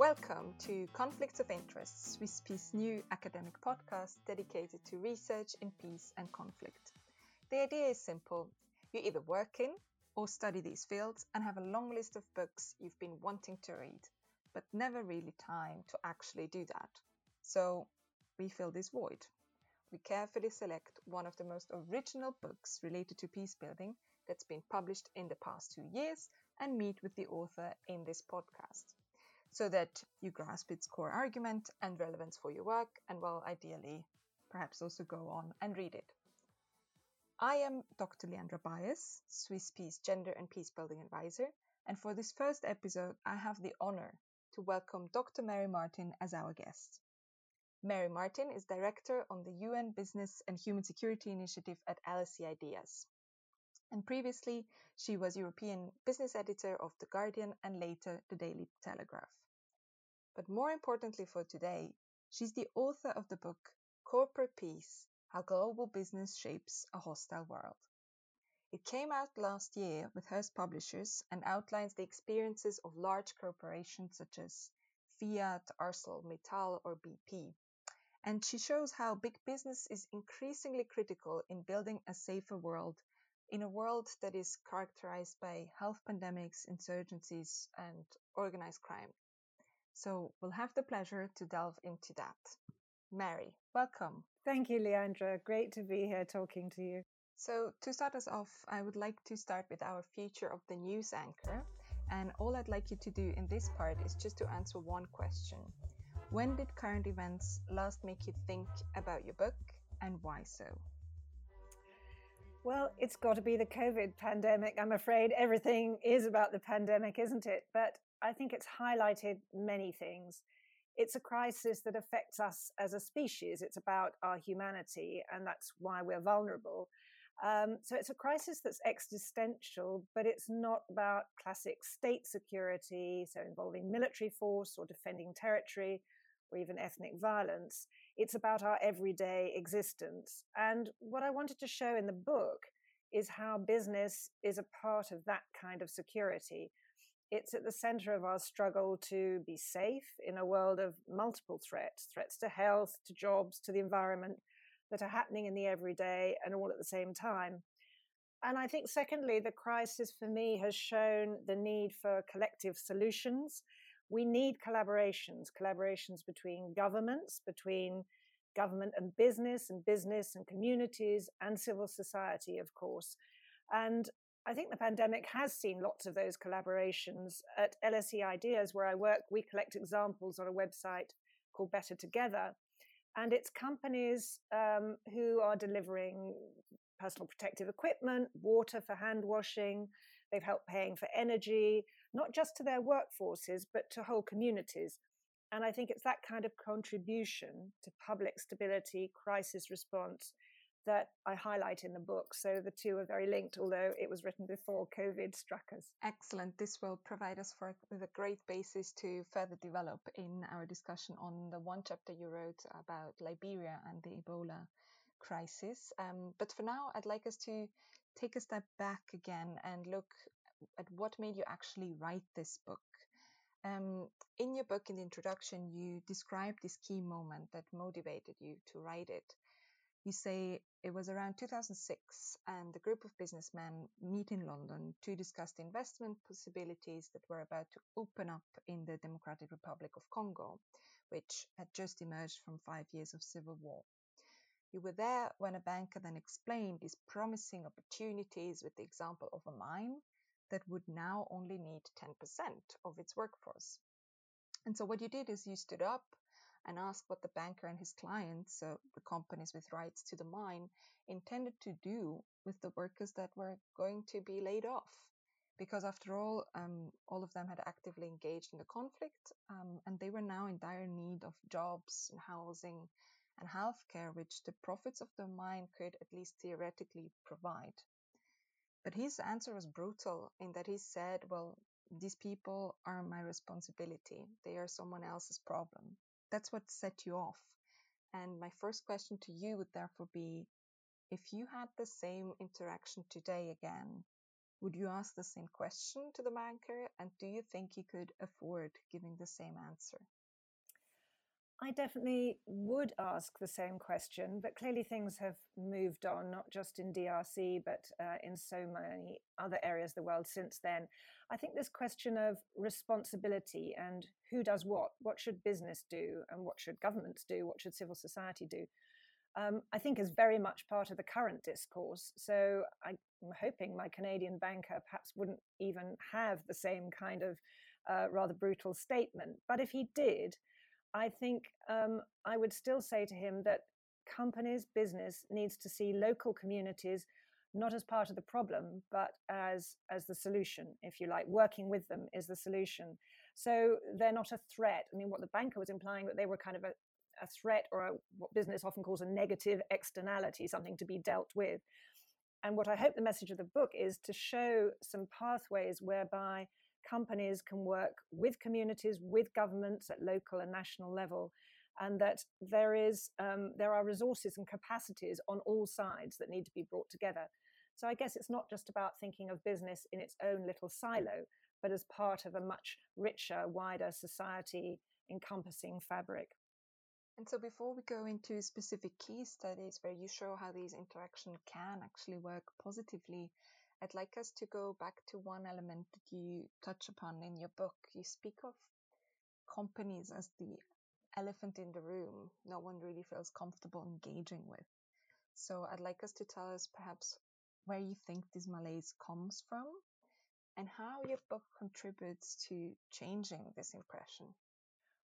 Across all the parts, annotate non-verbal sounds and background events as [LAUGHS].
Welcome to Conflicts of Interest, Swiss Peace new academic podcast dedicated to research in peace and conflict. The idea is simple. You either work in or study these fields and have a long list of books you've been wanting to read, but never really time to actually do that. So we fill this void. We carefully select one of the most original books related to peace building that's been published in the past two years and meet with the author in this podcast so that you grasp its core argument and relevance for your work, and well, ideally, perhaps also go on and read it. I am Dr. Leandra Bias, Swiss Peace Gender and Peacebuilding Advisor, and for this first episode, I have the honor to welcome Dr. Mary Martin as our guest. Mary Martin is Director on the UN Business and Human Security Initiative at LSE Ideas. And previously, she was European business editor of The Guardian and later The Daily Telegraph. But more importantly for today, she's the author of the book Corporate Peace How Global Business Shapes a Hostile World. It came out last year with Hurst Publishers and outlines the experiences of large corporations such as Fiat, ArcelorMittal, or BP. And she shows how big business is increasingly critical in building a safer world in a world that is characterized by health pandemics, insurgencies, and organized crime. So we'll have the pleasure to delve into that. Mary, welcome. Thank you, Leandra. Great to be here talking to you. So, to start us off, I would like to start with our future of the news anchor. And all I'd like you to do in this part is just to answer one question When did current events last make you think about your book, and why so? Well, it's got to be the COVID pandemic. I'm afraid everything is about the pandemic, isn't it? But I think it's highlighted many things. It's a crisis that affects us as a species. It's about our humanity, and that's why we're vulnerable. Um, so it's a crisis that's existential, but it's not about classic state security, so involving military force or defending territory or even ethnic violence. It's about our everyday existence. And what I wanted to show in the book is how business is a part of that kind of security. It's at the center of our struggle to be safe in a world of multiple threats threats to health, to jobs, to the environment that are happening in the everyday and all at the same time. And I think, secondly, the crisis for me has shown the need for collective solutions. We need collaborations, collaborations between governments, between government and business, and business and communities, and civil society, of course. And I think the pandemic has seen lots of those collaborations. At LSE Ideas, where I work, we collect examples on a website called Better Together. And it's companies um, who are delivering personal protective equipment, water for hand washing. They've helped paying for energy, not just to their workforces, but to whole communities. And I think it's that kind of contribution to public stability, crisis response, that I highlight in the book. So the two are very linked, although it was written before COVID struck us. Excellent. This will provide us for, with a great basis to further develop in our discussion on the one chapter you wrote about Liberia and the Ebola crisis. Um, but for now, I'd like us to take a step back again and look at what made you actually write this book. Um, in your book, in the introduction, you describe this key moment that motivated you to write it. You say it was around 2006 and a group of businessmen meet in London to discuss the investment possibilities that were about to open up in the Democratic Republic of Congo, which had just emerged from five years of civil war. You were there when a banker then explained these promising opportunities with the example of a mine that would now only need 10% of its workforce. And so what you did is you stood up and asked what the banker and his clients, so the companies with rights to the mine, intended to do with the workers that were going to be laid off. Because after all, um, all of them had actively engaged in the conflict, um, and they were now in dire need of jobs and housing and healthcare, which the profits of the mine could at least theoretically provide. But his answer was brutal in that he said, Well, these people are my responsibility. They are someone else's problem. That's what set you off. And my first question to you would therefore be if you had the same interaction today again, Would you ask the same question to the banker? And do you think he could afford giving the same answer? I definitely would ask the same question, but clearly things have moved on, not just in DRC, but uh, in so many other areas of the world since then. I think this question of responsibility and who does what, what should business do, and what should governments do, what should civil society do, um, I think is very much part of the current discourse. So I'm hoping my Canadian banker perhaps wouldn't even have the same kind of uh, rather brutal statement. But if he did, I think um, I would still say to him that companies, business needs to see local communities not as part of the problem, but as as the solution, if you like. Working with them is the solution. So they're not a threat. I mean, what the banker was implying that they were kind of a, a threat or a, what business often calls a negative externality, something to be dealt with. And what I hope the message of the book is to show some pathways whereby companies can work with communities, with governments at local and national level, and that there is um, there are resources and capacities on all sides that need to be brought together. So I guess it's not just about thinking of business in its own little silo, but as part of a much richer, wider society encompassing fabric. And so before we go into specific case studies where you show how these interactions can actually work positively, I'd like us to go back to one element that you touch upon in your book. You speak of companies as the elephant in the room no one really feels comfortable engaging with. So I'd like us to tell us perhaps where you think this malaise comes from and how your book contributes to changing this impression.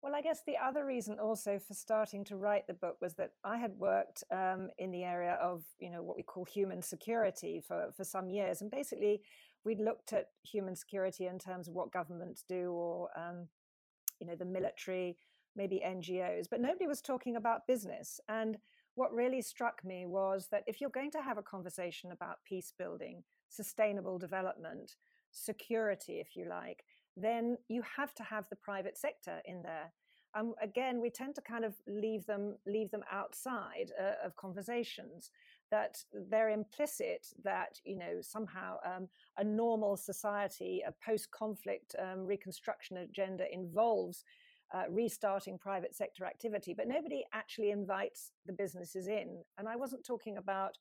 Well, I guess the other reason also for starting to write the book was that I had worked um, in the area of, you know, what we call human security for, for some years. And basically, we'd looked at human security in terms of what governments do or, um, you know, the military, maybe NGOs, but nobody was talking about business. And what really struck me was that if you're going to have a conversation about peace building, sustainable development, security, if you like, then you have to have the private sector in there. Um, again, we tend to kind of leave them leave them outside uh, of conversations. That they're implicit that you know somehow um, a normal society, a post-conflict um, reconstruction agenda involves uh, restarting private sector activity, but nobody actually invites the businesses in. And I wasn't talking about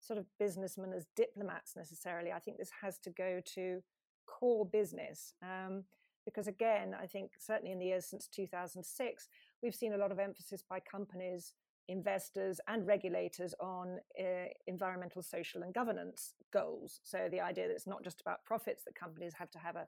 sort of businessmen as diplomats necessarily. I think this has to go to core business. Um, because again, I think certainly in the years since 2006, we've seen a lot of emphasis by companies, investors, and regulators on uh, environmental, social, and governance goals. So the idea that it's not just about profits, that companies have to have a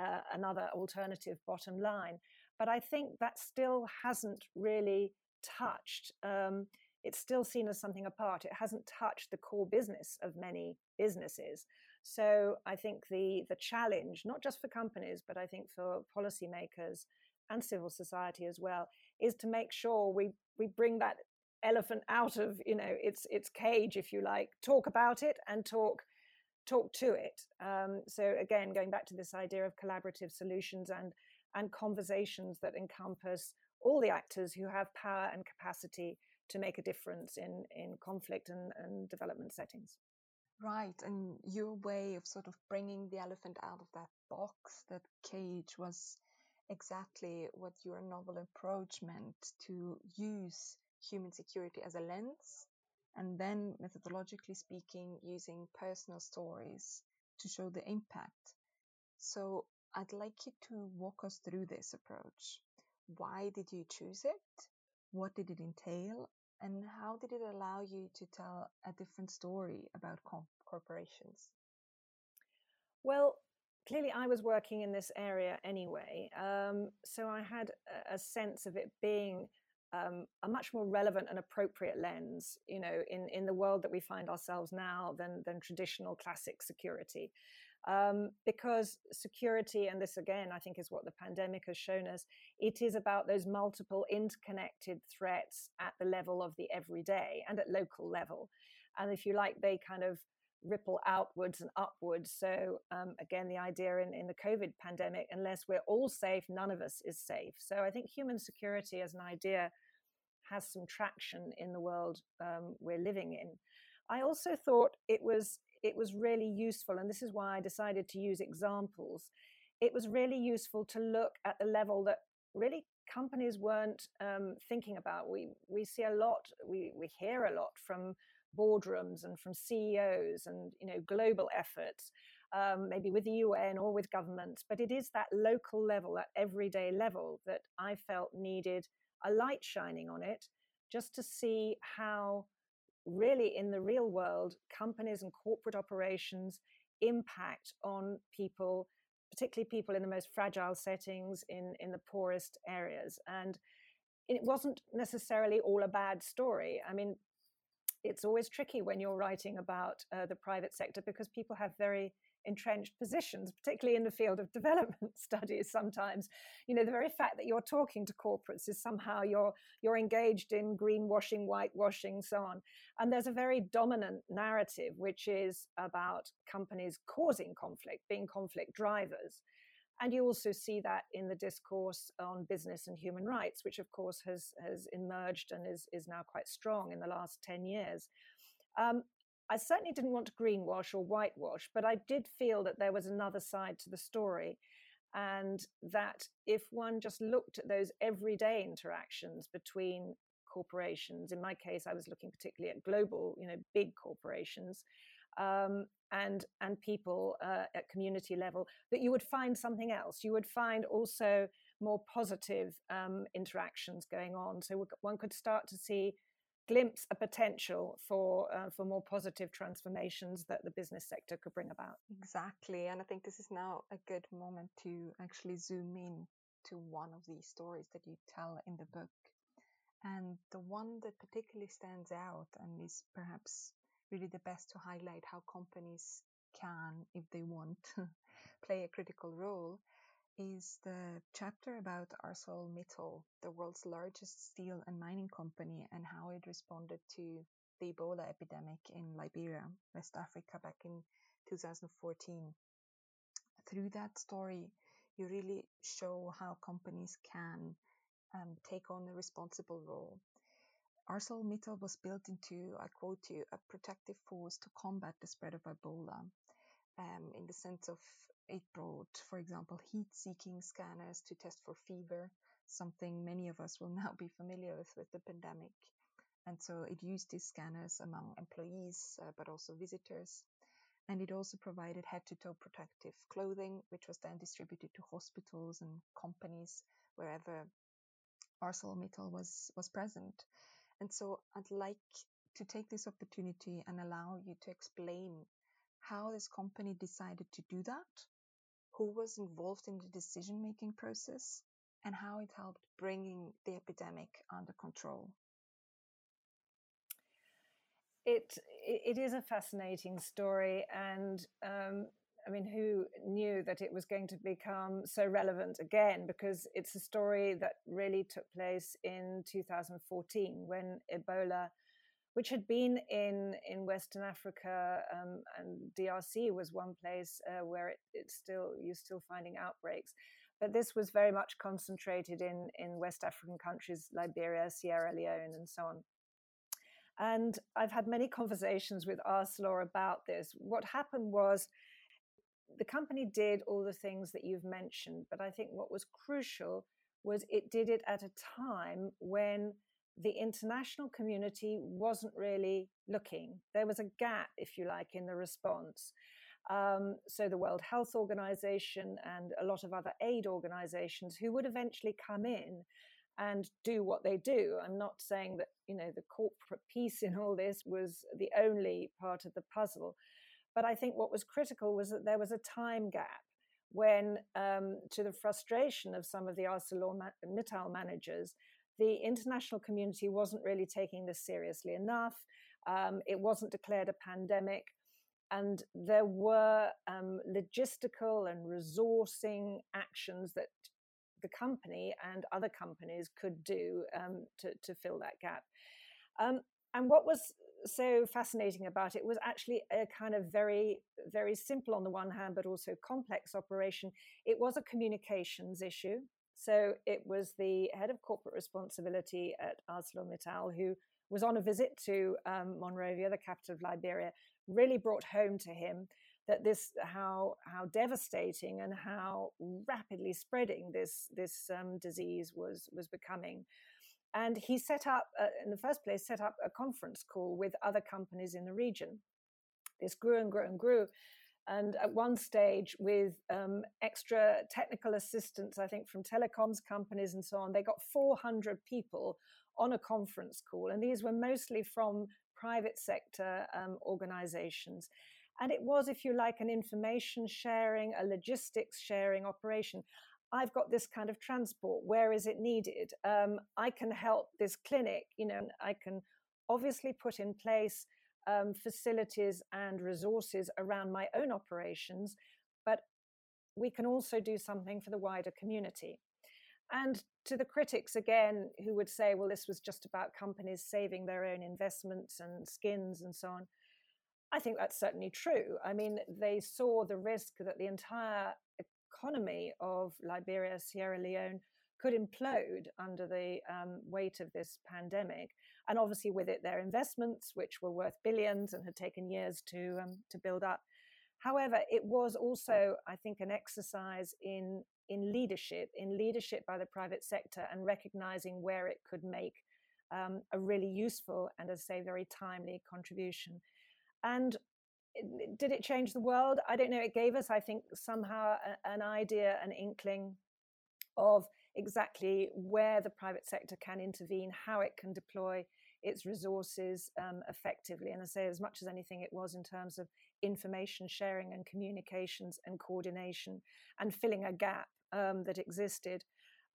uh, another alternative bottom line. But I think that still hasn't really touched. Um, it's still seen as something apart. It hasn't touched the core business of many businesses. So I think the the challenge, not just for companies, but I think for policymakers and civil society as well, is to make sure we we bring that elephant out of you know its its cage, if you like, talk about it and talk talk to it. Um, so again, going back to this idea of collaborative solutions and and conversations that encompass all the actors who have power and capacity to make a difference in in conflict and, and development settings. Right, and your way of sort of bringing the elephant out of that box, that cage, was exactly what your novel approach meant to use human security as a lens, and then methodologically speaking, using personal stories to show the impact. So I'd like you to walk us through this approach. Why did you choose it? What did it entail? And how did it allow you to tell a different story about corporations? Well, clearly I was working in this area anyway. Um, so I had a, a, sense of it being um, a much more relevant and appropriate lens, you know, in, in the world that we find ourselves now than, than traditional classic security. Um, because security, and this again, I think is what the pandemic has shown us, it is about those multiple interconnected threats at the level of the everyday and at local level. And if you like, they kind of ripple outwards and upwards. So, um, again, the idea in, in the COVID pandemic, unless we're all safe, none of us is safe. So, I think human security as an idea has some traction in the world um, we're living in. I also thought it was it was really useful, and this is why I decided to use examples. It was really useful to look at the level that really companies weren't um, thinking about. We we see a lot, we we hear a lot from boardrooms and from CEOs and you know global efforts, um, maybe with the UN or with governments. But it is that local level, that everyday level, that I felt needed a light shining on it, just to see how really in the real world companies and corporate operations impact on people particularly people in the most fragile settings in in the poorest areas. And it wasn't necessarily all a bad story. I mean it's always tricky when you're writing about uh, the private sector because people have very entrenched positions, particularly in the field of [LAUGHS] development studies. Sometimes, you know, the very fact that you're talking to corporates is somehow you're you're engaged in greenwashing, whitewashing, so on. And there's a very dominant narrative which is about companies causing conflict, being conflict drivers. And you also see that in the discourse on business and human rights, which of course has has emerged and is is now quite strong in the last ten years. Um, I certainly didn't want to greenwash or whitewash, but I did feel that there was another side to the story. And that if one just looked at those everyday interactions between corporations, in my case, I was looking particularly at global, you know, big corporations, um, and and people uh, at community level, that you would find something else. You would find also more positive um, interactions going on. So one could start to see glimpse a potential for uh, for more positive transformations that the business sector could bring about. Exactly, and I think this is now a good moment to actually zoom in to one of these stories that you tell in the book. And the one that particularly stands out and is perhaps really the best to highlight how companies can, if they want, [LAUGHS] play a critical role is the chapter about ArcelorMittal, the world's largest steel and mining company, and how it responded to the Ebola epidemic in Liberia, West Africa, back in 2014. Through that story, you really show how companies can um, take on a responsible role. ArcelorMittal was built into, I quote you, a protective force to combat the spread of Ebola, um, in the sense of it brought, for example, heat seeking scanners to test for fever, something many of us will [LAUGHS] now be familiar with with the pandemic. And so it used these scanners among employees, uh, but also visitors. And it also provided head to toe protective clothing, which was then distributed to hospitals and companies wherever ArcelorMittal was, was present. And so I'd like to take this opportunity and allow you to explain how this company decided to do that who was involved in the decision making process, and how it helped bringing the epidemic under control. It it is a fascinating story, and um, I mean, who knew that it was going to become so relevant again? Because it's a story that really took place in 2014 when Ebola which had been in in Western Africa um, and DRC was one place uh, where it, it's still you're still finding outbreaks, but this was very much concentrated in in West African countries, Liberia, Sierra Leone, and so on. And I've had many conversations with Arcelor about this. What happened was the company did all the things that you've mentioned, but I think what was crucial was it did it at a time when the international community wasn't really looking. There was a gap, if you like, in the response. Um, so the World Health Organization and a lot of other aid organizations who would eventually come in and do what they do. I'm not saying that you know the corporate [LAUGHS] piece in all this was the only part of the puzzle, but I think what was critical was that there was a time gap when, um, to the frustration of some of the ArcelorMittal managers, the international community wasn't really taking this seriously enough. Um, it wasn't declared a pandemic. And there were um, logistical and resourcing actions that the company and other companies could do um, to, to, fill that gap. Um, and what was so fascinating about it was actually a kind of very, very simple on the one hand, but also complex operation. It was a communications issue. So it was the head of corporate responsibility at ArcelorMittal who was on a visit to um, Monrovia, the capital of Liberia, really brought home to him that this how how devastating and how rapidly spreading this this um, disease was was becoming. And he set up, uh, in the first place, set up a conference call with other companies in the region. This grew and grew and grew. And at one stage, with um, extra technical assistance, I think from telecoms companies and so on, they got 400 people on a conference call. And these were mostly from private sector um, organizations. And it was, if you like, an information sharing, a logistics sharing operation. I've got this kind of transport. Where is it needed? Um, I can help this clinic. You know, I can obviously put in place um, facilities and resources around my own operations, but we can also do something for the wider community. And to the critics again, who would say, well, this was just about companies saving their own investments and skins and so on. I think that's certainly true. I mean, they saw the risk that the entire economy of Liberia, Sierra Leone could implode under the um, weight of this pandemic. And obviously, with it, their investments, which were worth billions and had taken years to, um, to build up. However, it was also, I think, an exercise in, in leadership, in leadership by the private sector and recognizing where it could make um, a really useful and, as I say, very timely contribution. And did it change the world? I don't know. It gave us, I think, somehow a, an idea, an inkling of exactly where the private sector can intervene, how it can deploy its resources um, effectively. And I say, as much as anything, it was in terms of information sharing and communications and coordination and filling a gap um, that existed.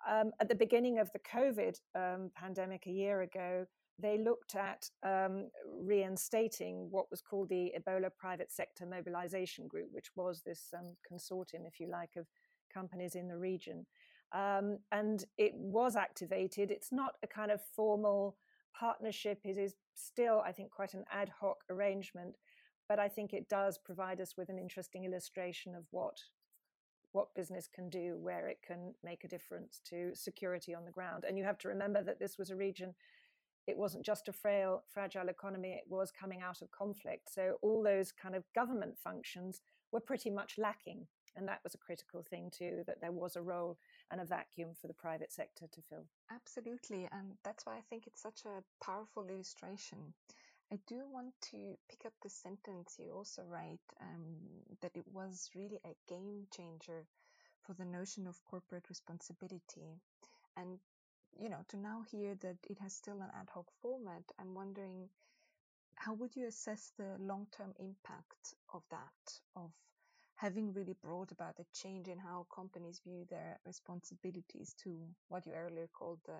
Um, at the beginning of the COVID um, pandemic a year ago, they looked at um, reinstating what was called the Ebola Private Sector Mobilization Group, which was this um, consortium, if you like, of companies in the region. Um, and it was activated. It's not a kind of formal partnership, it is still, I think, quite an ad hoc arrangement. But I think it does provide us with an interesting illustration of what what business can do, where it can make a difference to security on the ground. And you have to remember that this was a region it wasn't just a frail, fragile economy, it was coming out of conflict. So all those kind of government functions were pretty much lacking. And that was a critical thing too, that there was a role and a vacuum for the private sector to fill. Absolutely. And that's why I think it's such a powerful illustration. I do want to pick up the sentence you also write um, that it was really a game changer for the notion of corporate responsibility. And you know, to now hear that it has still an ad hoc format, I'm wondering how would you assess the long term impact of that, of having really brought about a change in how companies view their responsibilities to what you earlier called the,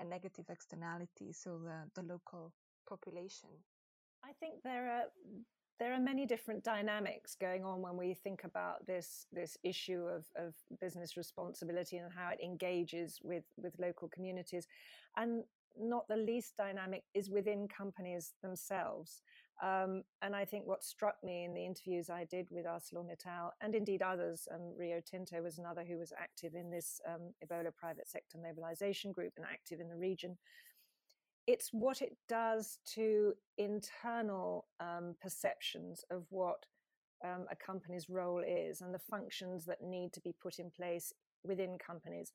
a negative externality, so the, the local population? I think there are there are many different dynamics going on when we think about this this issue of, of business responsibility and how it engages with with local communities and not the least dynamic is within companies themselves um, and I think what struck me in the interviews I did with ArcelorMittal and indeed others, um, Rio Tinto was another who was active in this um, Ebola private sector mobilization group and active in the region, it's what it does to internal um, perceptions of what um, a company's role is and the functions that need to be put in place within companies.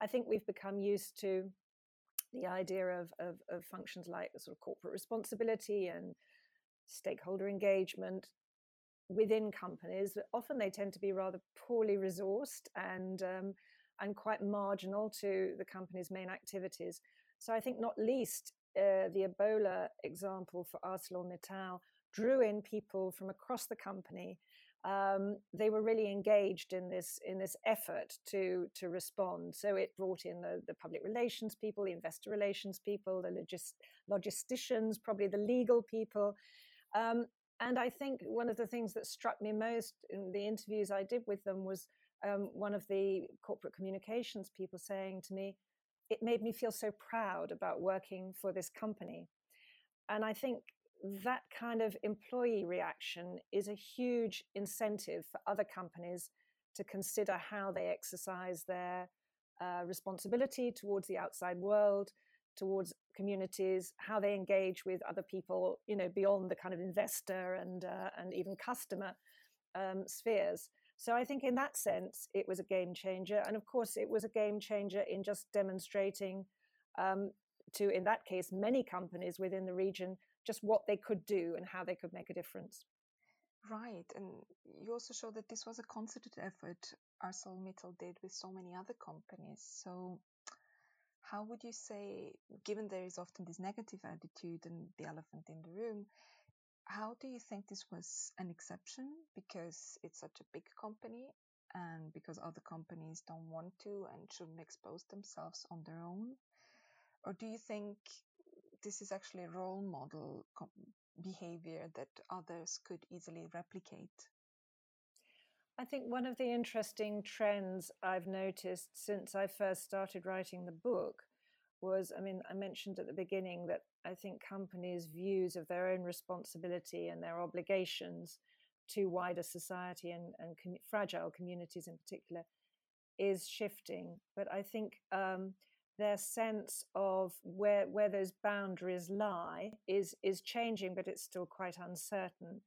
I think we've become used to the idea of, of, of functions like sort of corporate responsibility and stakeholder engagement within companies. Often they tend to be rather poorly resourced and um, and quite marginal to the company's main activities. So I think not least uh, the Ebola example for ArcelorMittal drew in people from across the company. Um, they were really engaged in this in this effort to to respond. So it brought in the, the public relations people, the investor relations people, the logist, logisticians, probably the legal people. Um, and I think one of the things that struck me most in the interviews I did with them was um, one of the corporate communications people saying to me, it made me feel so proud about working for this company. And I think that kind of employee reaction is a huge incentive for other companies to consider how they exercise their uh, responsibility towards the outside world, towards communities, how they engage with other people, you know, beyond the kind of investor and uh, and even customer um, spheres. So I think in that sense, it was a game changer, and of course, it was a game changer in just demonstrating um, to, in that case, many companies within the region just what they could do and how they could make a difference. Right, and you also show that this was a concerted effort ArcelorMittal did with so many other companies. So how would you say, given there is often this negative attitude and the elephant in the room, how do you think this was an exception because it's such a big company and because other companies don't want to and shouldn't expose themselves on their own? Or do you think this is actually a role model behavior that others could easily replicate? I think one of the interesting trends I've noticed since I first started writing the book was I mean, I mentioned at the beginning that I think companies' views of their own responsibility and their obligations to wider society and, and com- fragile communities in particular is shifting. But I think um, their sense of where where those boundaries lie is is changing, but it's still quite uncertain.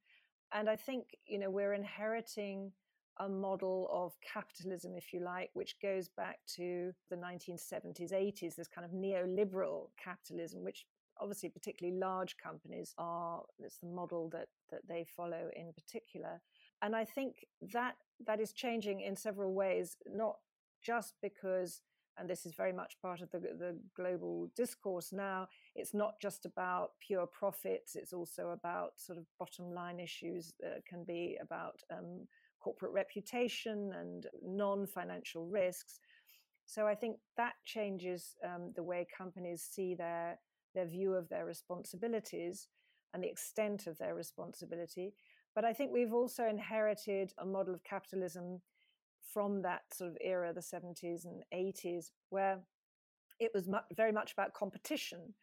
And I think you know we're inheriting a model of capitalism, if you like, which goes back to the 1970s, 80s, this kind of neoliberal capitalism, which obviously particularly large companies are it's the model that that they follow in particular. And i think that that is changing in several ways not just because and this is very much part of the, the global discourse now it's not just about pure profits it's also about sort of bottom line issues that can be about um, corporate reputation and non financial risks. So I think that changes um, the way companies see their their view of their responsibilities and the extent of their responsibility. But I think we've also inherited a model of capitalism from that sort of era, the 70s and 80s, where it was much, very much about competition.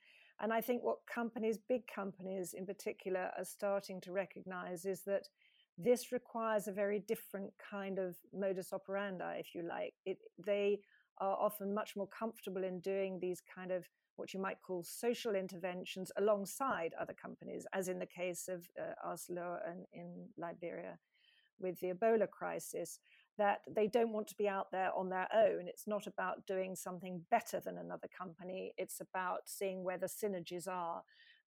And I think what companies, big companies in particular, are starting to recognize is that this requires a very different kind of modus operandi, if you like. It, they are often much more comfortable in doing these kind of what you might call social interventions alongside other companies, as in the case of uh, and in Liberia with the Ebola crisis, that they don't want to be out there on their own. It's not about doing something better than another company. It's about seeing where the synergies are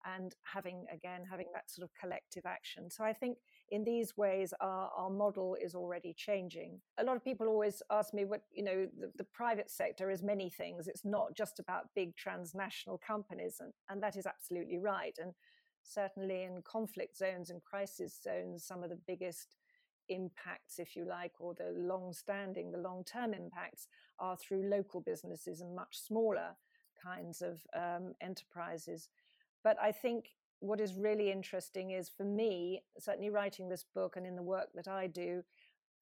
and having again having that sort of collective action. So i think in these ways our, our model is already changing. A lot of people always ask me what you know the, the private sector is many things. It's not just about big transnational companies and, and that is absolutely right. And certainly in conflict zones and crisis zones some of the biggest impacts if you like or the long standing the long term impacts are through local businesses and much smaller kinds of um, enterprises but I think what is really interesting is for me, certainly writing this book and in the work that I do,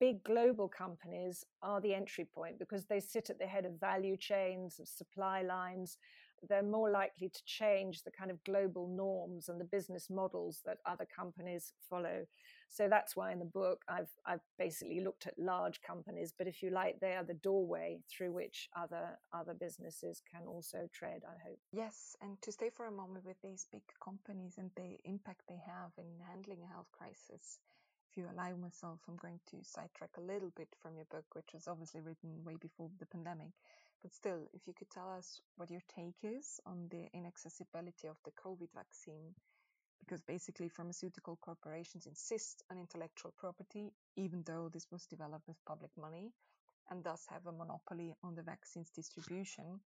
big global companies are the entry point because they sit at the head of value chains, of supply lines, they're more likely to change the kind of global norms and the business models that other companies follow. So that's why in the book I've I've basically looked at large companies, but if you like, they are the doorway through which other other businesses can also tread. I hope. Yes, and to stay for a moment with these big companies and the impact they have in handling a health crisis. If you allow myself, I'm going to sidetrack a little bit from your book, which was obviously written way before the pandemic. But still, if you could tell us what your take is on the inaccessibility of the COVID vaccine, because basically pharmaceutical corporations insist on intellectual property, even though this was developed with public money, and thus have a monopoly on the vaccine's distribution.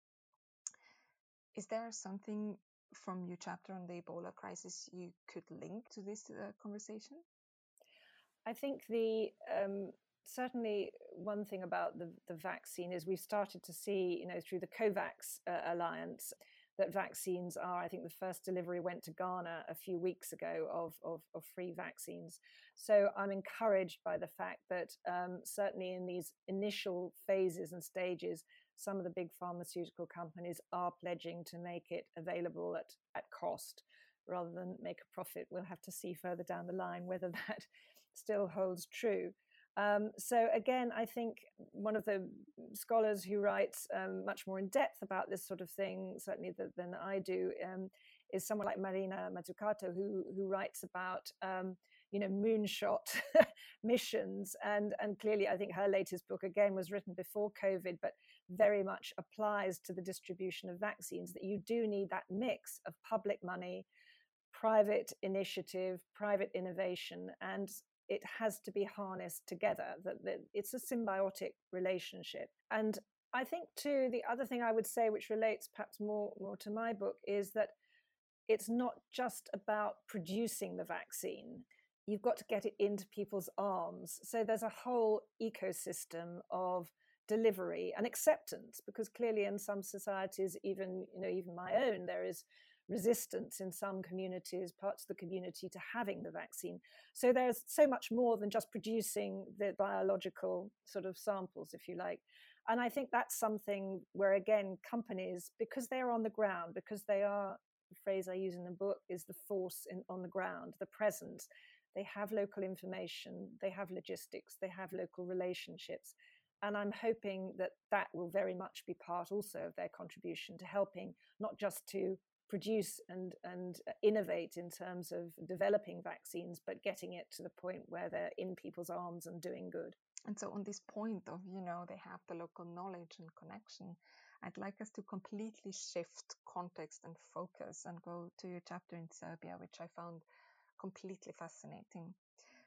Is there something from your chapter on the Ebola crisis you could link to this uh, conversation? I think the um, certainly one thing about the, the vaccine is we've started to see, you know, through the COVAX uh, alliance, that vaccines are. I think the first delivery went to Ghana a few weeks ago of, of, of free vaccines. So I'm encouraged by the fact that um, certainly in these initial phases and stages, some of the big pharmaceutical companies are pledging to make it available at, at cost rather than make a profit. We'll have to see further down the line whether [LAUGHS] that still holds true. Um, so again, I think one of the scholars who writes um, much more in depth about this sort of thing, certainly the, than I do, um, is someone like Mariana Mazzucato, who who writes about um, you know moonshot [LAUGHS] missions, and and clearly, I think her latest book again was written before COVID, but very much applies to the distribution of vaccines. That you do need that mix of public money private initiative, private innovation, and it has to be harnessed together. That, that it's a symbiotic relationship. And I think too, the other thing I would say, which relates perhaps more more to my book, is that it's not just about producing the vaccine. You've got to get it into people's arms. So there's a whole ecosystem of delivery and acceptance, because clearly in some societies, even you know, even my own, there is resistance in some communities, parts of the community, to having the vaccine. So there's so much more than just producing the biological sort of samples, if you like. And I think that's something where, again, companies, because they're on the ground, because they are, the phrase I use in the book is the force in, on the ground, the presence. They have local information, they have logistics, they have local relationships. And I'm hoping that that will very much be part also of their contribution to helping not just to produce and and uh, innovate in terms of developing vaccines but getting it to the point where they're in people's arms and doing good and so on this point of you know they have the local knowledge and connection i'd like us to completely shift context and focus and go to your chapter in serbia which i found completely fascinating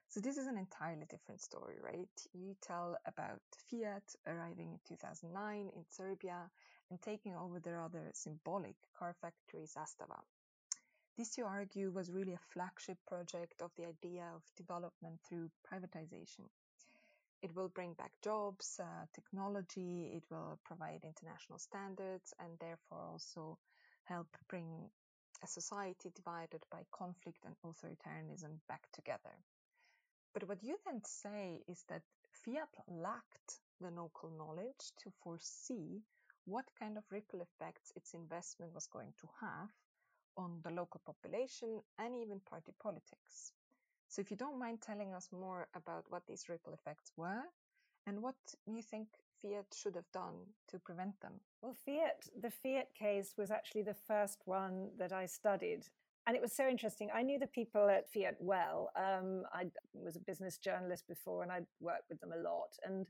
so this is an entirely different story, right? You tell about Fiat arriving in 2009 in Serbia and taking over their rather symbolic car factory Zastava. This, you argue, was really a flagship project of the idea of development through privatization. It will bring back jobs, uh, technology, it will provide international standards, and therefore also help bring a society divided by conflict and authoritarianism back together. But what you then say is that Fiat lacked the local knowledge to foresee what kind of ripple effects its investment was going to have on the local population and even party politics. So, if you don't mind telling us more about what these ripple effects were and what you think Fiat should have done to prevent them. Well, Fiat, the Fiat case was actually the first one that I studied. And it was so interesting. I knew the people at Fiat well. Um, I was a business journalist before and I'd worked with them a lot. And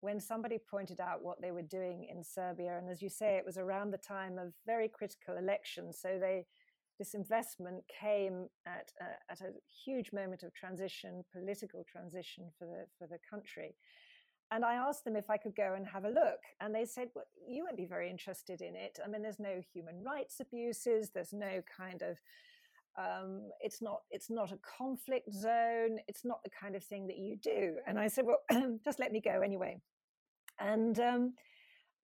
when somebody pointed out what they were doing in Serbia, and as you say, it was around the time of very critical elections, so they this investment came at a, at a huge moment of transition, political transition for the for the country. And I asked them if I could go and have a look, and they said, "Well, you won't be very interested in it. I mean, there's no human rights abuses. There's no kind of um, it's not it's not a conflict zone. It's not the kind of thing that you do." And I said, "Well, [CLEARS THROAT] just let me go anyway." And um,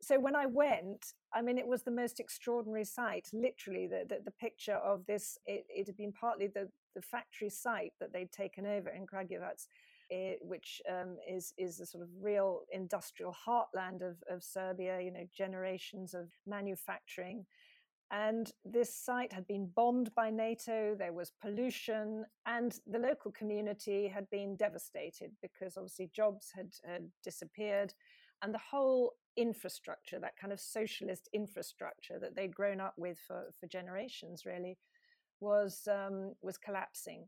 so when I went, I mean, it was the most extraordinary sight. Literally, the the, the picture of this. It, it, had been partly the the factory site that they'd taken over in Kragujevac, it, which um, is is a sort of real industrial heartland of of Serbia. You know, generations of manufacturing. And this site had been bombed by NATO, there was pollution, and the local community had been devastated because obviously jobs had, had disappeared and the whole infrastructure, that kind of socialist infrastructure that they'd grown up with for, for generations, really, was um, was collapsing.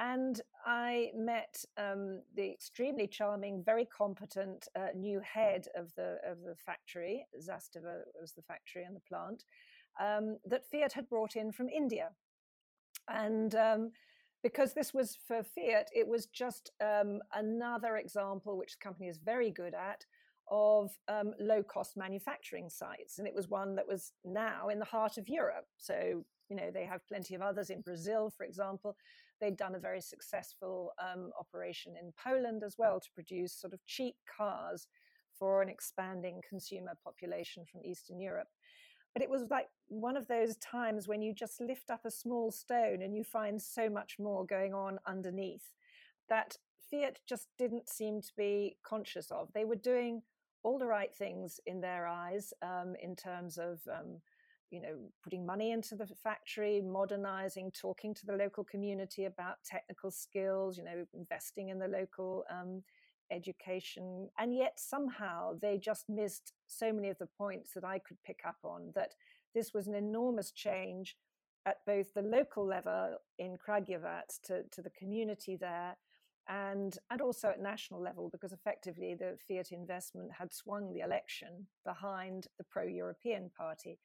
And I met um, the extremely charming, very competent uh, new head of the of the factory. Zastava was the factory and the plant um, that Fiat had brought in from India, and um, because this was for Fiat, it was just um, another example which the company is very good at of um, low cost manufacturing sites. And it was one that was now in the heart of Europe. So, you know, they have plenty of others in Brazil, for example. They'd done a very successful um, operation in Poland as well to produce sort of cheap cars for an expanding consumer population from Eastern Europe. But it was like one of those times when you just lift up a small stone and you find so much more going on underneath that Fiat just didn't seem to be conscious of. They were doing all the right things in their eyes um, in terms of um, you know putting money into the factory modernizing talking to the local community about technical skills you know investing in the local um, education. And yet somehow they just missed so many of the points that I could pick up on that this was an enormous change at both the local level in Kragujevac to, to the community there and and also at national level because effectively the Fiat investment had swung the election behind the pro-European party.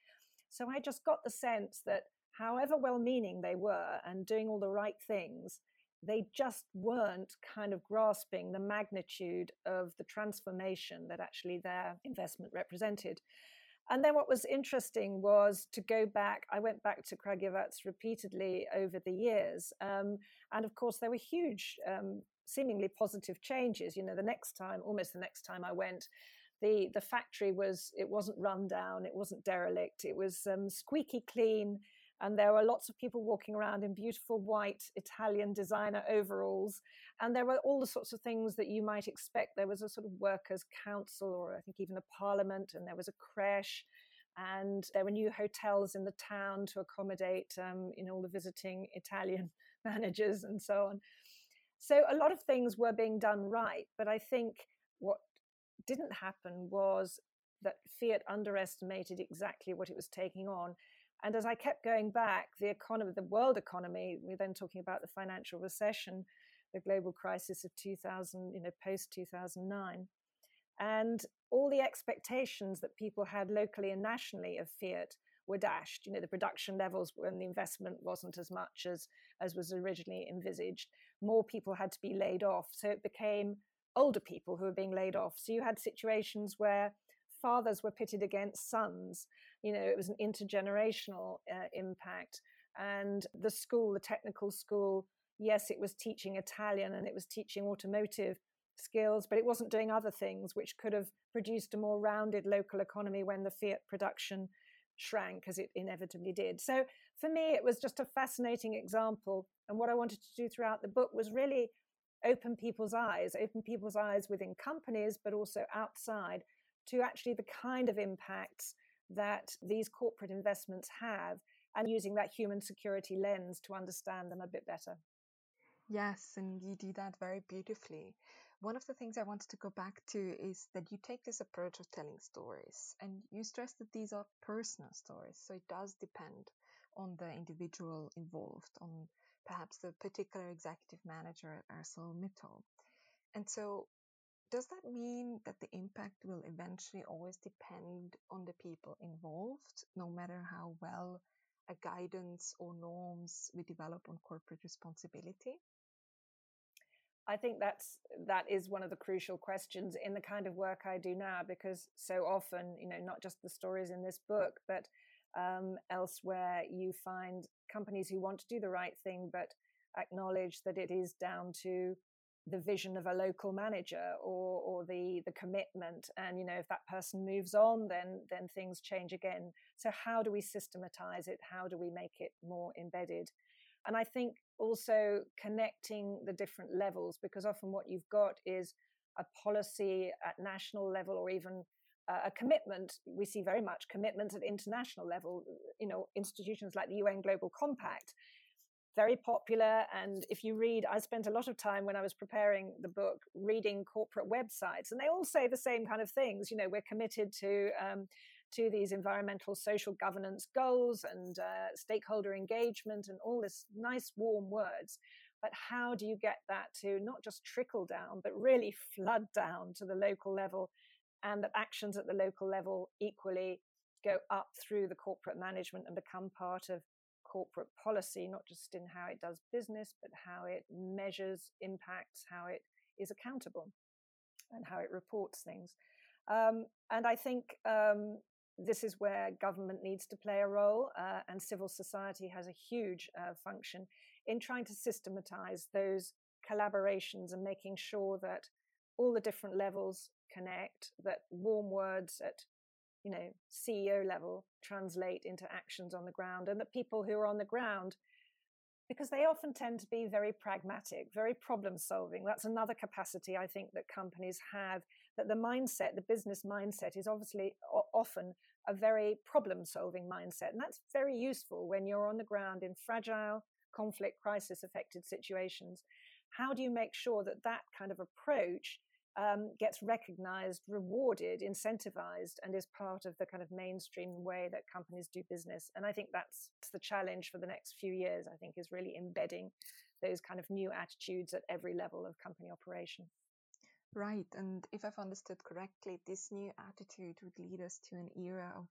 So I just got the sense that however well-meaning they were and doing all the right things, they just weren't kind of grasping the magnitude of the transformation that actually their investment represented. And then what was interesting was to go back. I went back to Kragujevac repeatedly over the years. Um, and of course, there were huge, um, seemingly positive changes. You know, the next time, almost the next time I went, the, the factory was, it wasn't run down, it wasn't derelict, it was um, squeaky clean and there were lots of people walking around in beautiful white Italian designer overalls. And there were all the sorts of things that you might expect. There was a sort of workers' council, or I think even a parliament, and there was a creche. And there were new hotels in the town to accommodate, um, you know, all the visiting Italian [LAUGHS] managers and so on. So a lot of things were being done right, but I think what didn't happen was that Fiat underestimated exactly what it was taking on and as I kept going back, the economy, the world economy, we're then talking about the financial recession, the global crisis of 2000, you know, post 2009. And all the expectations that people had locally and nationally of Fiat were dashed. You know, the production levels and the investment wasn't as much as, as was originally envisaged. More people had to be laid off. So it became older people who were being laid off. So you had situations where fathers were pitted against sons. You know it was an intergenerational uh, impact. And the school the technical school yes it was teaching italian and it was teaching automotive skills but it wasn't doing other things which could have produced a more rounded local economy when the fiat production shrank as it inevitably did. So for me it was just a fascinating example. And what i wanted to do throughout the book was really open people's eyes open people's eyes within companies but also outside to actually the kind of impacts that these corporate investments have and using that human security lens to understand them a bit better. Yes, and you do that very beautifully. One of the things I wanted to go back to is that you take this approach of telling stories and you stress that these are personal stories. So it does depend on the individual involved, on perhaps the particular executive manager at ArcelorMittal. And so does that mean that the impact will eventually always depend on the people involved, no matter how well a guidance or norms we develop on corporate responsibility? I think that's that is one of the crucial questions in the kind of work I do now, because so often, you know, not just the stories in this book, but um, elsewhere, you find companies who want to do the right thing, but acknowledge that it is down to the vision of a local manager or or the the commitment and you know if that person moves on then then things change again. So how do we systematize it? How do we make it more embedded? And i think also connecting the different levels because often what you've got is a policy at national level or even a commitment. We see very much commitment at international level you know institutions like the UN Global Compact very popular. And if you read, I spent a lot of time when I was preparing the book reading corporate websites, and they all say the same kind of things. You know, we're committed to um, to these environmental, social governance goals and uh, stakeholder engagement, and all this nice, warm words. But how do you get that to not just trickle down, but really flood down to the local level, and that actions at the local level equally go up through the corporate management and become part of corporate policy, not just in how it does business, but how it measures impacts, how it is accountable, and how it reports things. Um, and I think um, this is where government needs to play a role, uh, and civil society has a huge uh, function in trying to systematize those collaborations and making sure that all the different levels connect, that warm words at you know ceo level translate into actions on the ground and that people who are on the ground because they often tend to be very pragmatic very problem solving. That's another capacity i think that companies have that the mindset the business mindset is obviously often a very problem solving mindset and that's very useful when you're on the ground in fragile conflict crisis affected situations. How do you make sure that that kind of approach um, gets recognized, rewarded, incentivized, and is part of the kind of mainstream way that companies do business. And I think that's the challenge for the next few years, I think, is really embedding those kind of new attitudes at every level of company operation. Right. And if I've understood correctly, this new attitude would lead us to an era of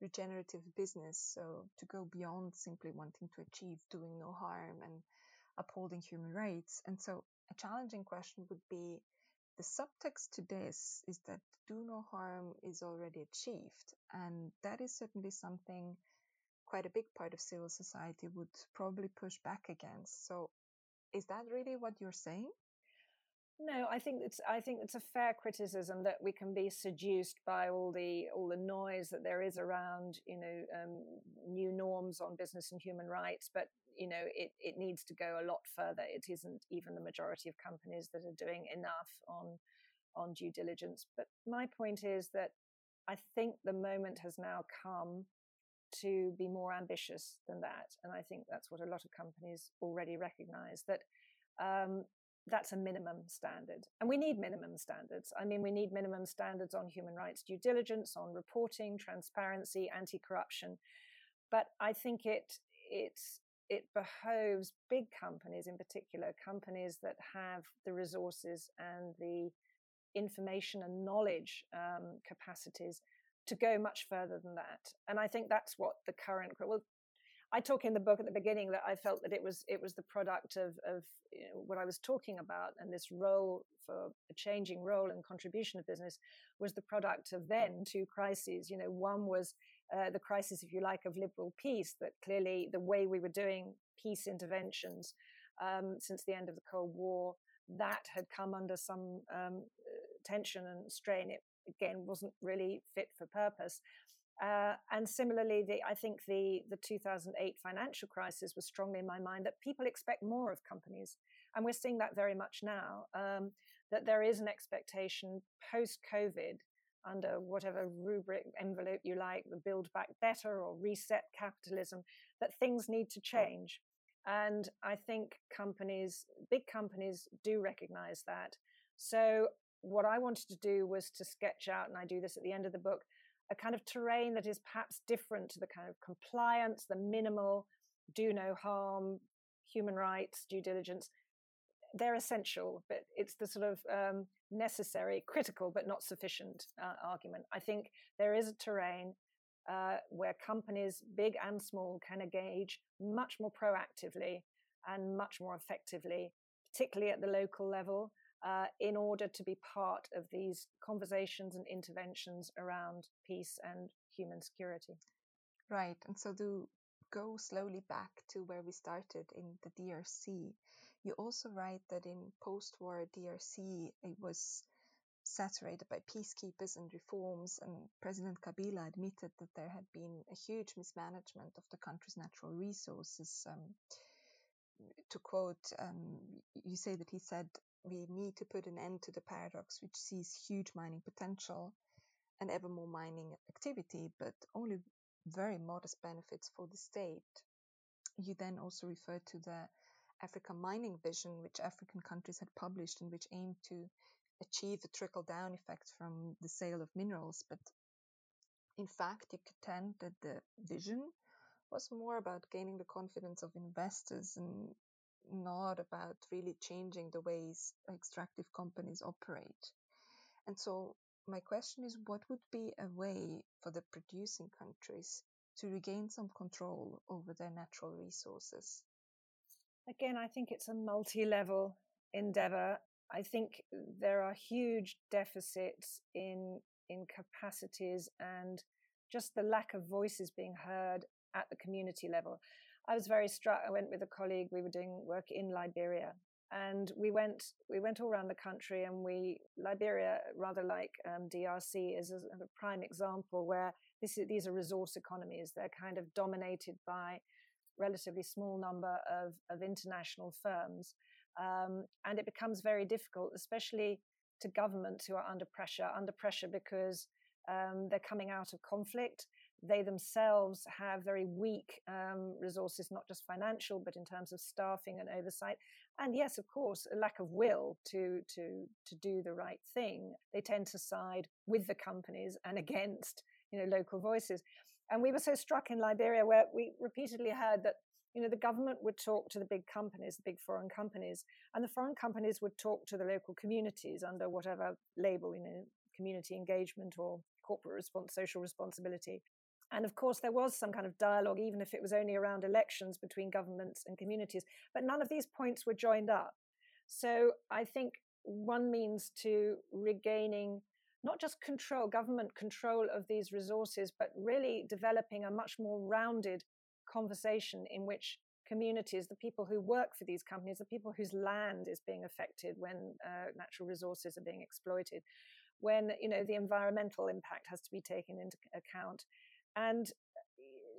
regenerative business. So to go beyond simply wanting to achieve doing no harm and upholding human rights. And so a challenging question would be the subtext to this is that do no harm is already achieved. And that is certainly something quite a big part of civil society would probably push back against. So is that really what you're saying? No, I think it's I think it's a fair criticism that we can be seduced by all the all the noise that there is around you know um, new norms on business and human rights, but you know it it needs to go a lot further. It isn't even the majority of companies that are doing enough on on due diligence. But my point is that I think the moment has now come to be more ambitious than that, and I think that's what a lot of companies already recognise that. Um, that's a minimum standard. And we need minimum standards. I mean, we need minimum standards on human rights due diligence, on reporting, transparency, anti corruption. But I think it, it's, it behoves big companies in particular, companies that have the resources and the information and knowledge um, capacities to go much further than that. And I think that's what the current, well, I talk in the book at the beginning that I felt that it was it was the product of of you know, what I was talking about, and this role for a changing role and contribution of business was the product of then two crises. You know, one was uh, the crisis, if you like, of liberal peace. That clearly the way we were doing peace interventions um, since the end of the Cold War that had come under some um, tension and strain. It again wasn't really fit for purpose. Uh, and similarly, the, I think the, the 2008 financial crisis was strongly in my mind that people expect more of companies. And we're seeing that very much now, um, that there is an expectation post COVID under whatever rubric envelope you like, the build back better or reset capitalism, that things need to change. And I think companies, big companies, do recognize that. So, what I wanted to do was to sketch out, and I do this at the end of the book, a kind of terrain that is perhaps different to the kind of compliance, the minimal, do no harm, human rights, due diligence. They're essential, but it's the sort of um, necessary, critical, but not sufficient uh, argument. I think there is a terrain uh, where companies, big and small, can engage much more proactively and much more effectively, particularly at the local level uh, in order to be part of these conversations and interventions around peace and human security. Right. And so to go slowly back to where we started in the DRC, you also write that in post war DRC, it was saturated by peacekeepers and reforms, and President Kabila admitted that there had been a huge mismanagement of the country's natural resources. Um, to quote, um, you say that he said, we need to put an end to the paradox which sees huge mining potential and ever more mining activity, but only very modest benefits for the state. You then also refer to the Africa mining vision, which African countries had published and which aimed to achieve a trickle down effect from the sale of minerals. But in fact, you contend that the vision was more about gaining the confidence of investors and not about really changing the ways extractive companies operate. And so my question is what would be a way for the producing countries to regain some control over their natural resources? Again, I think it's a multi level endeavor. I think there are huge deficits in in capacities and just the lack of voices being heard at the community level. I was very struck. I went with a colleague. We were doing work in Liberia, and we went we went all around the country. And we Liberia, rather like um, DRC, is a, a, prime example where this is, these are resource economies. They're kind of dominated by relatively small number of of international firms, um, and it becomes very difficult, especially to governments who are under pressure. Under pressure because um, they're coming out of conflict they themselves have very weak um, resources, not just financial, but in terms of staffing and oversight. And yes, of course, a lack of will to to to do the right thing. They tend to side with the companies and [LAUGHS] against you know local voices. And we were so struck in Liberia, where we repeatedly heard that you know the government would talk to the big companies, the big foreign companies, and the foreign companies would talk to the local communities under whatever label, you know, community engagement or corporate response, social responsibility. And of course, there was some kind of dialogue, even if it was only around elections between governments and communities. But none of these points were joined up. So I think one means to regaining not just control, government control of these resources, but really developing a much more rounded conversation in which communities, the people who work for these companies, the people whose land is being affected when uh, natural resources are being exploited, when you know the environmental impact has to be taken into account, and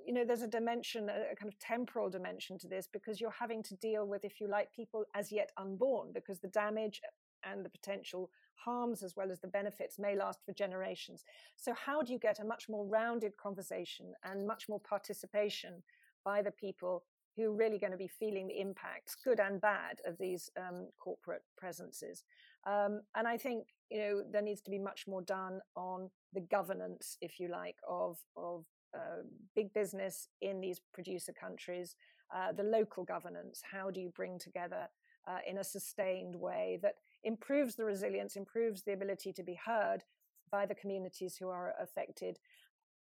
you know there's a dimension a kind of temporal dimension to this because you're having to deal with if you like people as yet unborn because the damage and the potential harms as well as the benefits may last for generations so how do you get a much more rounded conversation and much more participation by the people who are really going to be feeling the impacts good and bad of these um, corporate presences um, and i think you know there needs to be much more done on the governance, if you like, of of uh, big business in these producer countries, uh, the local governance. How do you bring together uh, in a sustained way that improves the resilience, improves the ability to be heard by the communities who are affected?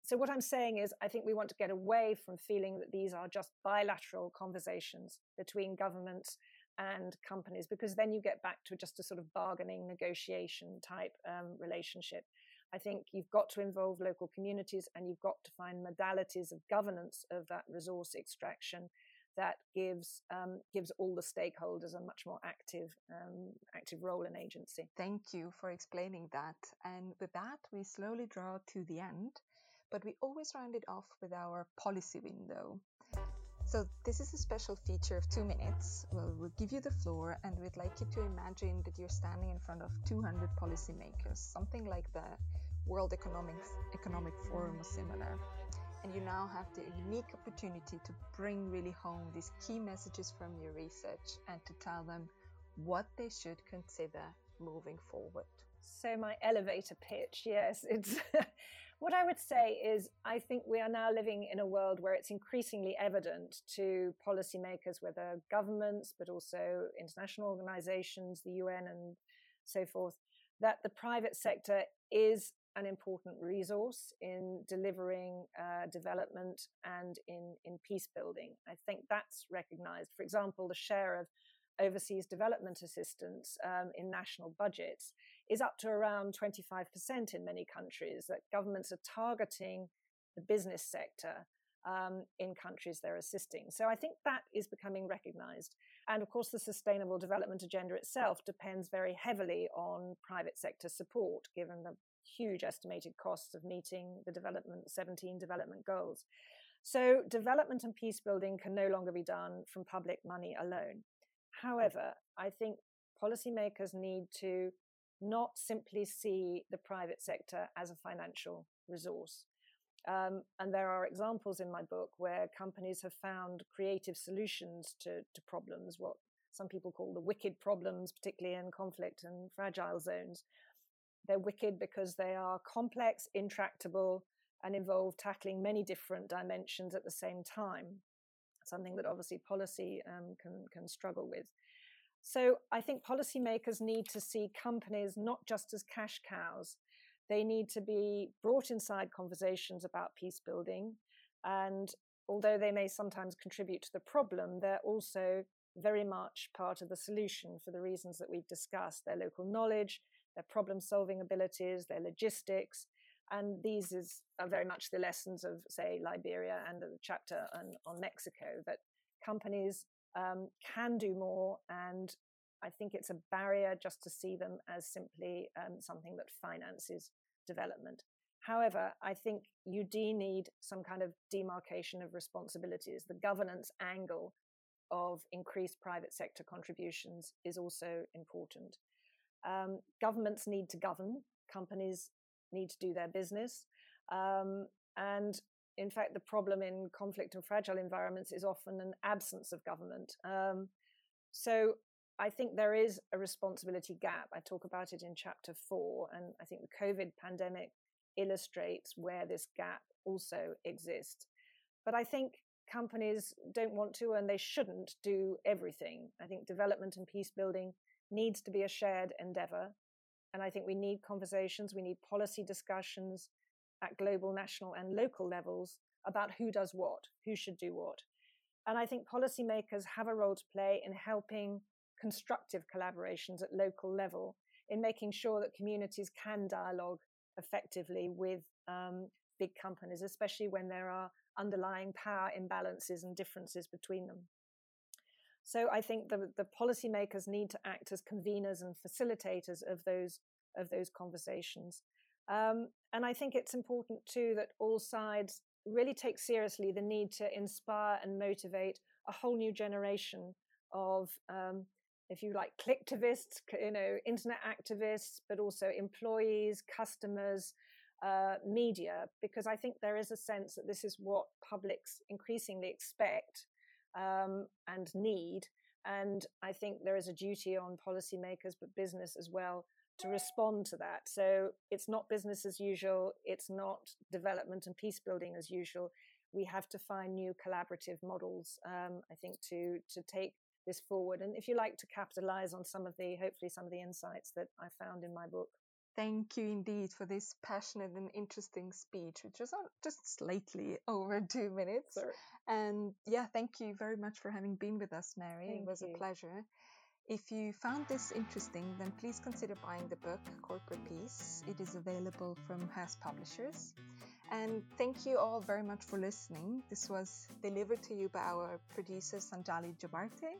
So, what I'm saying is, I think we want to get away from feeling that these are just bilateral conversations between governments and companies, because then you get back to just a sort of bargaining negotiation type um, relationship. I think you've got to involve local communities and you've got to find modalities of governance of that resource extraction that gives um, gives all the stakeholders a much more active um, active role and agency. Thank you for explaining that. And with that, we slowly draw to the end, but we always round it off with our policy window. So this is a special feature of two minutes. Well, we'll give you the floor, and we'd like you to imagine that you're standing in front of 200 policymakers, something like the World Economic, Economic Forum or similar. And you now have the unique opportunity to bring really home these key messages from your research and to tell them what they should consider moving forward. So, my elevator pitch, yes, it's [LAUGHS] what I would say is I think we are now living in a world where it's increasingly evident to policymakers, whether governments, but also international organizations, the UN, and so forth, that the private sector is an important resource in delivering uh, development and in, in peace building. I think that's recognized. For example, the share of overseas development assistance um, in national budgets is up to around 25% in many countries, that governments are targeting the business sector um, in countries they're assisting. So I think that is becoming recognized. And of course, the Sustainable Development Agenda itself depends very heavily on private sector support, given the huge estimated costs of meeting the development 17 development goals. So development and peace building can no longer be done from public money alone. However, I think policymakers need to not simply see the private sector as a financial resource. Um, and there are examples in my book where companies have found creative solutions to, to problems, what some people call the wicked problems, particularly in conflict and fragile zones, they're wicked because they are complex, intractable, and involve tackling many different dimensions at the same time. Something that obviously policy um, can can struggle with. So I think policymakers need to see companies not just as cash cows. They need to be brought inside conversations about peace building. And although they may sometimes contribute to the problem, they're also very much part of the solution for the reasons that we've discussed their local knowledge, their problem solving abilities, their logistics. And these is, are very much the lessons of, say, Liberia and the chapter on, on Mexico that companies um, can do more. And I think it's a barrier just to see them as simply um, something that finances development. However, I think you do need some kind of demarcation of responsibilities. The governance angle of increased private sector contributions is also important. Um, governments need to govern, companies need to do their business. Um, and in fact, the problem in conflict and fragile environments is often an absence of government. Um, so I think there is a responsibility gap. I talk about it in chapter four, and I think the COVID pandemic illustrates where this gap also exists. But I think companies don't want to and they shouldn't do everything. I think development and peace building needs to be a shared endeavor. And I think we need conversations, we need policy discussions at global, national, and local levels about who does what, who should do what. And I think policymakers have a role to play in helping constructive collaborations at local level in making sure that communities can dialogue effectively with um, big companies, especially when there are underlying power imbalances and differences between them. So I think the, the policymakers need to act as conveners and facilitators of those of those conversations. Um, and I think it's important too that all sides really take seriously the need to inspire and motivate a whole new generation of, um, if you like, clicktivists, you know, internet activists, but also employees, customers, uh, media, because I think there is a sense that this is what publics increasingly expect um, and need. And I think there is a duty on policymakers, but business as well, to respond to that. So it's not business as usual. It's not development and peace building as usual. We have to find new collaborative models, um, I think, to to take this forward. And if you like to capitalize on some of the, hopefully, some of the insights that I found in my book. Thank you indeed for this passionate and interesting speech, which was just slightly over [LAUGHS] two minutes. Sorry. And yeah, thank you very much for having been with us, Mary. Thank it was you. a pleasure. If you found this interesting, then please consider buying the book Corporate Peace. It is available from Hurst Publishers. And thank you all very much for listening. This was delivered to you by our producer Sanjali Jabarte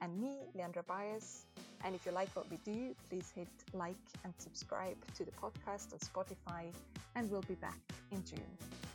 and me, Leandra Baez. And if you like what we do, please hit like and subscribe to the podcast on Spotify, and we'll be back in June.